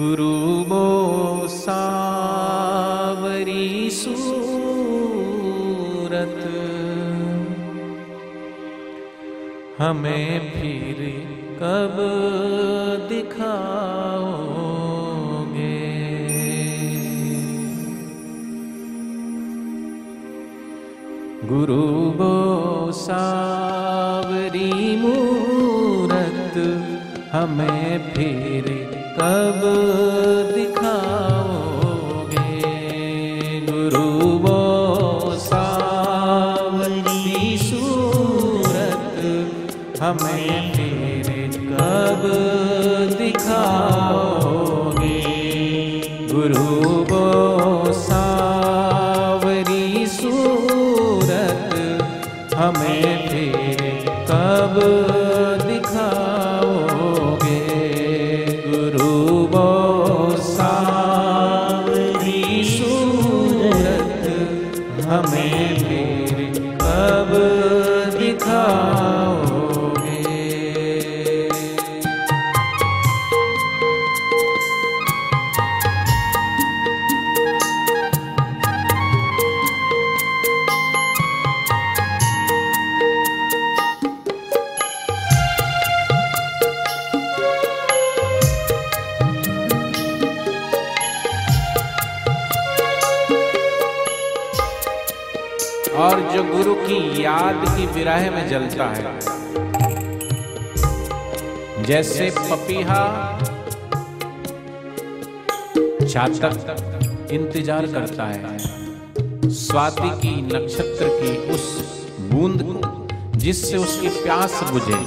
गुरु वो सावरी सूरत। हमें फिर कब दिखाओगे? गुरु वो सावरी मूरत हमें फिर कब दिखाओगे गुरु वो सूरत हमें फिर कब दिखाओगे हमें जो गुरु की याद की विराह में जलता है। जैसे पपीहा चातक इंतज़ार करता है। स्वाति की नक्षत्र की उस बूंद को, जिससे उसकी प्यास बुझे।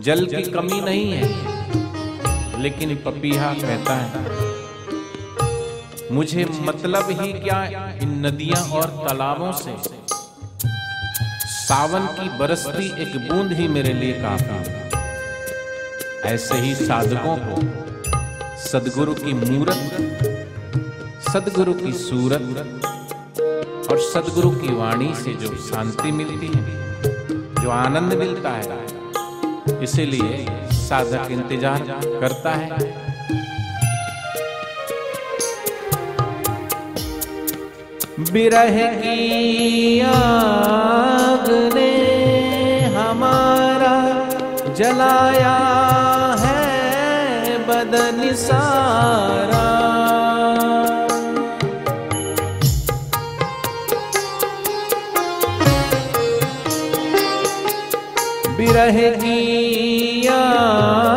जल की कमी नहीं है, लेकिन पपीहा कहता है मुझे मतलब ही क्या इन नदियाँ और तालाबों से? सावन की बरसती एक बूंद ही मेरे लिए काफ़ी ऐसे ही साधकों को, सदगुरु की मूरत, सदगुरु की सूरत और सदगुरु की वाणी से जो शांति मिलती है, जो आनंद मिलता है, इसीलिए साधक इंतज़ार करता है। बिरह की आग ने हमारा जलाया है बदन सारा। बिरह की आग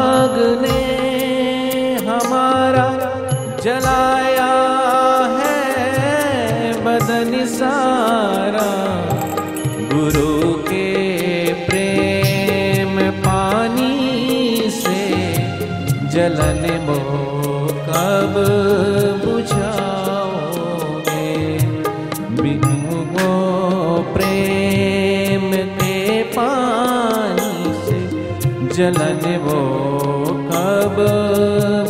जलन वो कब बुझाओगे? बिनु प्रेम के पानी से जलन वो कब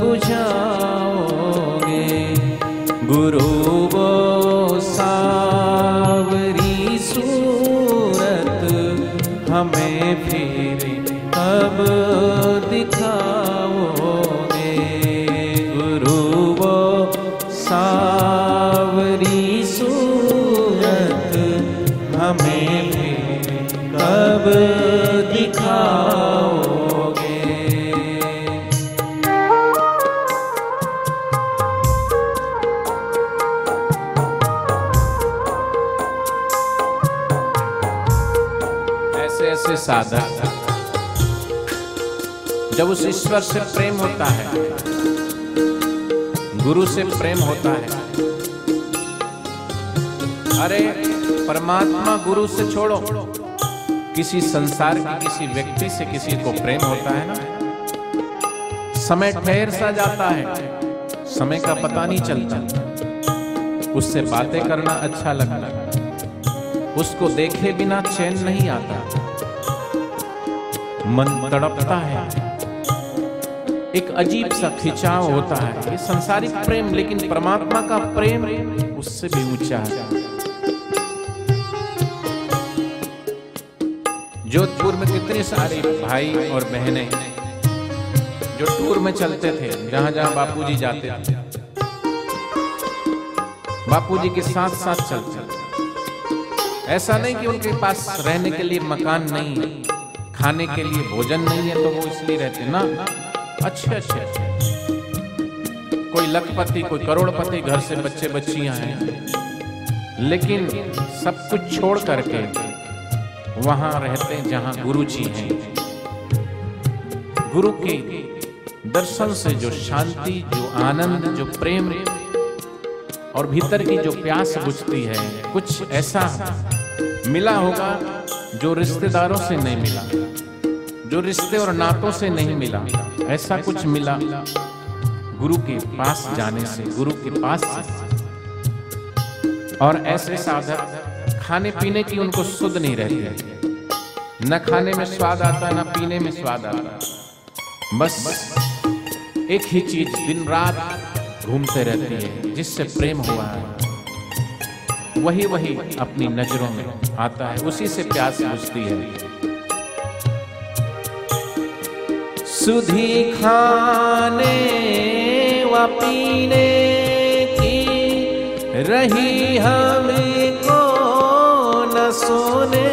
बुझाओगे? गुरु वो सावरी सूरत हमें फिर कब साधक। जब उस ईश्वर से प्रेम होता है, गुरु से प्रेम होता है, अरे परमात्मा गुरु से छोड़ो। किसी संसार के किसी व्यक्ति से किसी को प्रेम होता है ना? समय ठहर सा जाता है, समय का पता नहीं चलता। उससे बातें करना अच्छा लगता उसको देखे बिना चैन नहीं आता। मन तड़पता है। एक अजीब सा खिंचाव होता है। ये संसारिक प्रेम, लेकिन परमात्मा का प्रेम उससे भी ऊँचा है। जोधपुर में कितने सारे भाई और बहनें जो टूर में चलते थे, जहाँ जहाँ बापूजी जाते थे। बापूजी के साथ साथ चलते ऐसा नहीं कि उनके पास रहने के लिए मकान नहीं है। खाने के लिए भोजन नहीं है तो वो इसलिए रहते ना? अच्छे अच्छे अच्छे। कोई लखपति, कोई करोड़पति घर से बच्चे, बच्चियाँ हैं। लेकिन सब कुछ छोड़ करके वहाँ रहते जहाँ गुरु जी हैं। गुरु के दर्शन से जो शांति, जो आनंद, जो प्रेम और भीतर की जो प्यास बुझती है, कुछ ऐसा मिला होगा जो रिश्तेदारों से नहीं मिला। जो रिश्ते और नातों से नहीं मिला, ऐसा कुछ मिला गुरु के पास जाने से, गुरु के पास और ऐसे साधक खाने पीने की उनको सुध नहीं रहती है। न खाने में स्वाद आता, न पीने में स्वाद आता। बस एक ही चीज़ दिन रात घूमते रहती है, जिससे प्रेम हुआ है। वही वही अपनी नज़रों में आता है, उसी से प्यास बुझती है। सुधी खाने व पीने की रही हमें को न सोने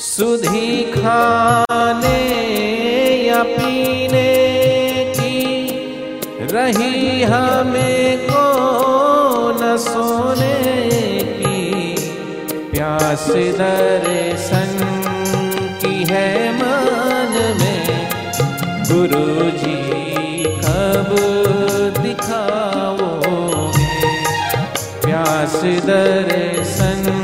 सुधी खाने या पीने की रही हमें को न सोने प्यास दर्शन की है मन में। गुरु जी कब दिखाओगे? प्यास दर्शन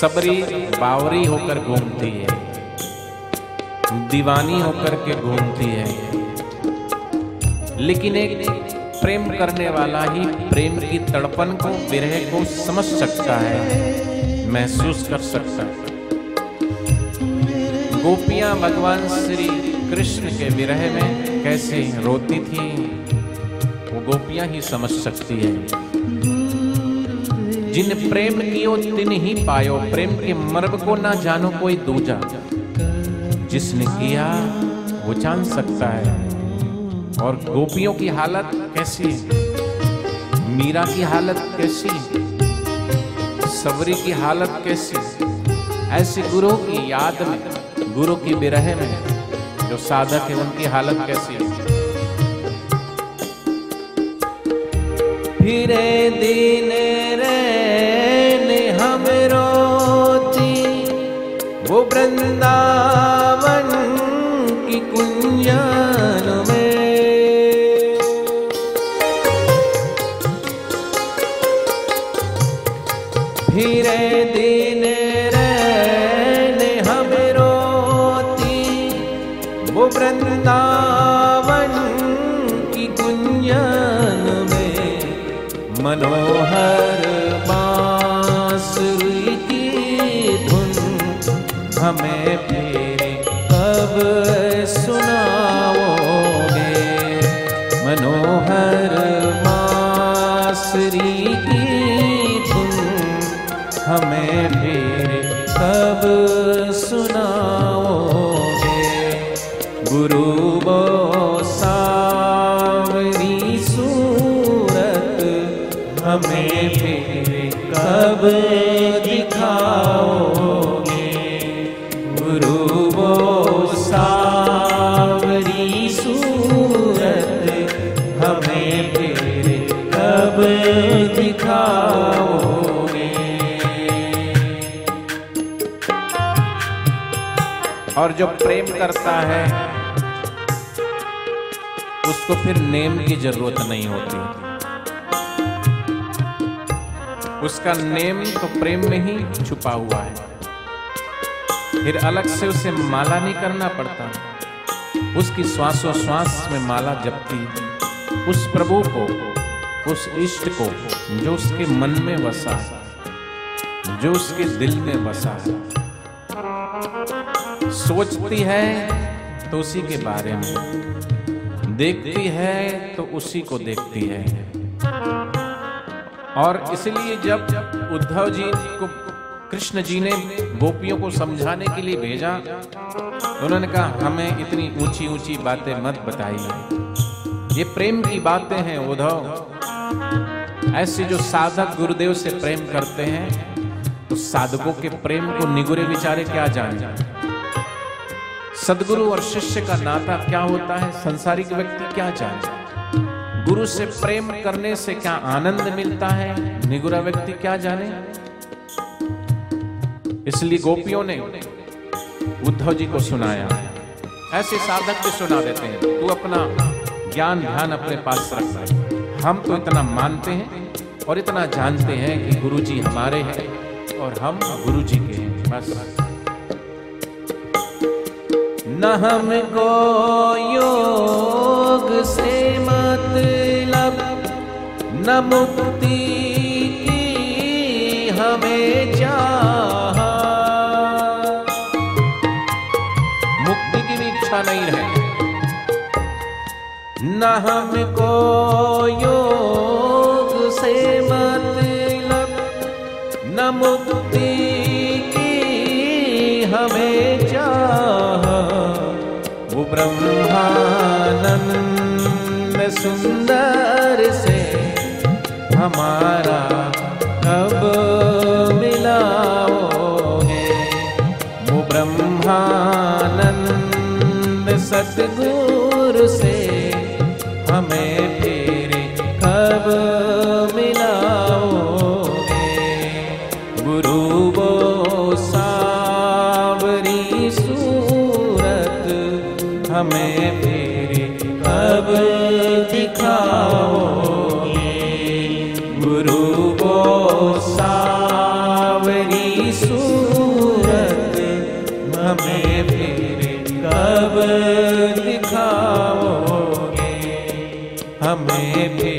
सबरी, बावरी होकर घूमती है। दीवानी होकर के घूमती है। लेकिन एक प्रेम करने वाला ही प्रेम की तड़पन को, विरह को समझ सकता है, महसूस कर सकता है। गोपियाँ भगवान श्री कृष्ण के विरह में कैसे रोती थी, वो गोपियाँ ही समझ सकती है। जिन प्रेम कियो तिन ही पायो, प्रेम के मर्म को ना जानो कोई दूजा। जिसने किया, वो जान सकता है। और गोपियों की हालत कैसी है? मीरा की हालत कैसी सबरी की हालत कैसी ऐसे गुरु की याद में, गुरु की विरह में, जो साधक है, उनकी हालत कैसी है? फिरे दिन हमें फिर कब सुनाओगे? मनोहर बांसुरी की हमें फिर कब सुनाओगे? गुरु बो हमें फिर कब दिखाओ दिखाओगे। और जो प्रेम करता है, उसको फिर नेम की ज़रूरत नहीं होती। उसका नेम तो प्रेम में ही छुपा हुआ है। फिर अलग से उसे माला नहीं करना पड़ता। उसकी श्वासों श्वास में माला जपती, उस प्रभु को उस इष्ट को जो उसके मन में बसा, जो उसके दिल में बसा। है सोचती है तो उसी के बारे में, देखती है तो उसी को देखती है। और इसलिए जब उद्धव जी को कृष्ण जी ने गोपियों को समझाने के लिए भेजा, उन्होंने कहा, हमें इतनी ऊँची ऊँची बातें मत बताइए। ये प्रेम की बातें हैं, उद्धव। ऐसे जो साधक गुरुदेव से प्रेम करते हैं तो साधकों के प्रेम को निगुरे विचारे क्या जाने? सदगुरु और शिष्य का नाता क्या होता है? संसारिक व्यक्ति क्या जाने? गुरु से प्रेम करने से क्या आनंद मिलता है? निगुरा व्यक्ति क्या जाने? इसलिए गोपियों ने उद्धव जी को सुनाया। ऐसे साधक भी सुना देते हैं। तू अपना ज्ञान ध्यान अपने पास रख। हम तो इतना मानते हैं और इतना जानते हैं कि गुरु जी हमारे हैं और हम गुरु जी के हैं, बस। न हमको योग से मतलब न मुक्ति की हमें चाह। मुक्ति की भी इच्छा नहीं है न हमको योग से मतलब न मुक्ति की हमें चाह। वो ब्रह्मानंद सुंदर से हमारा कब मिलाओगे वो ब्रह्मानंद सतगुरु से सावरी सूरत हमें फिर कब दिखाओगे? हमें फिर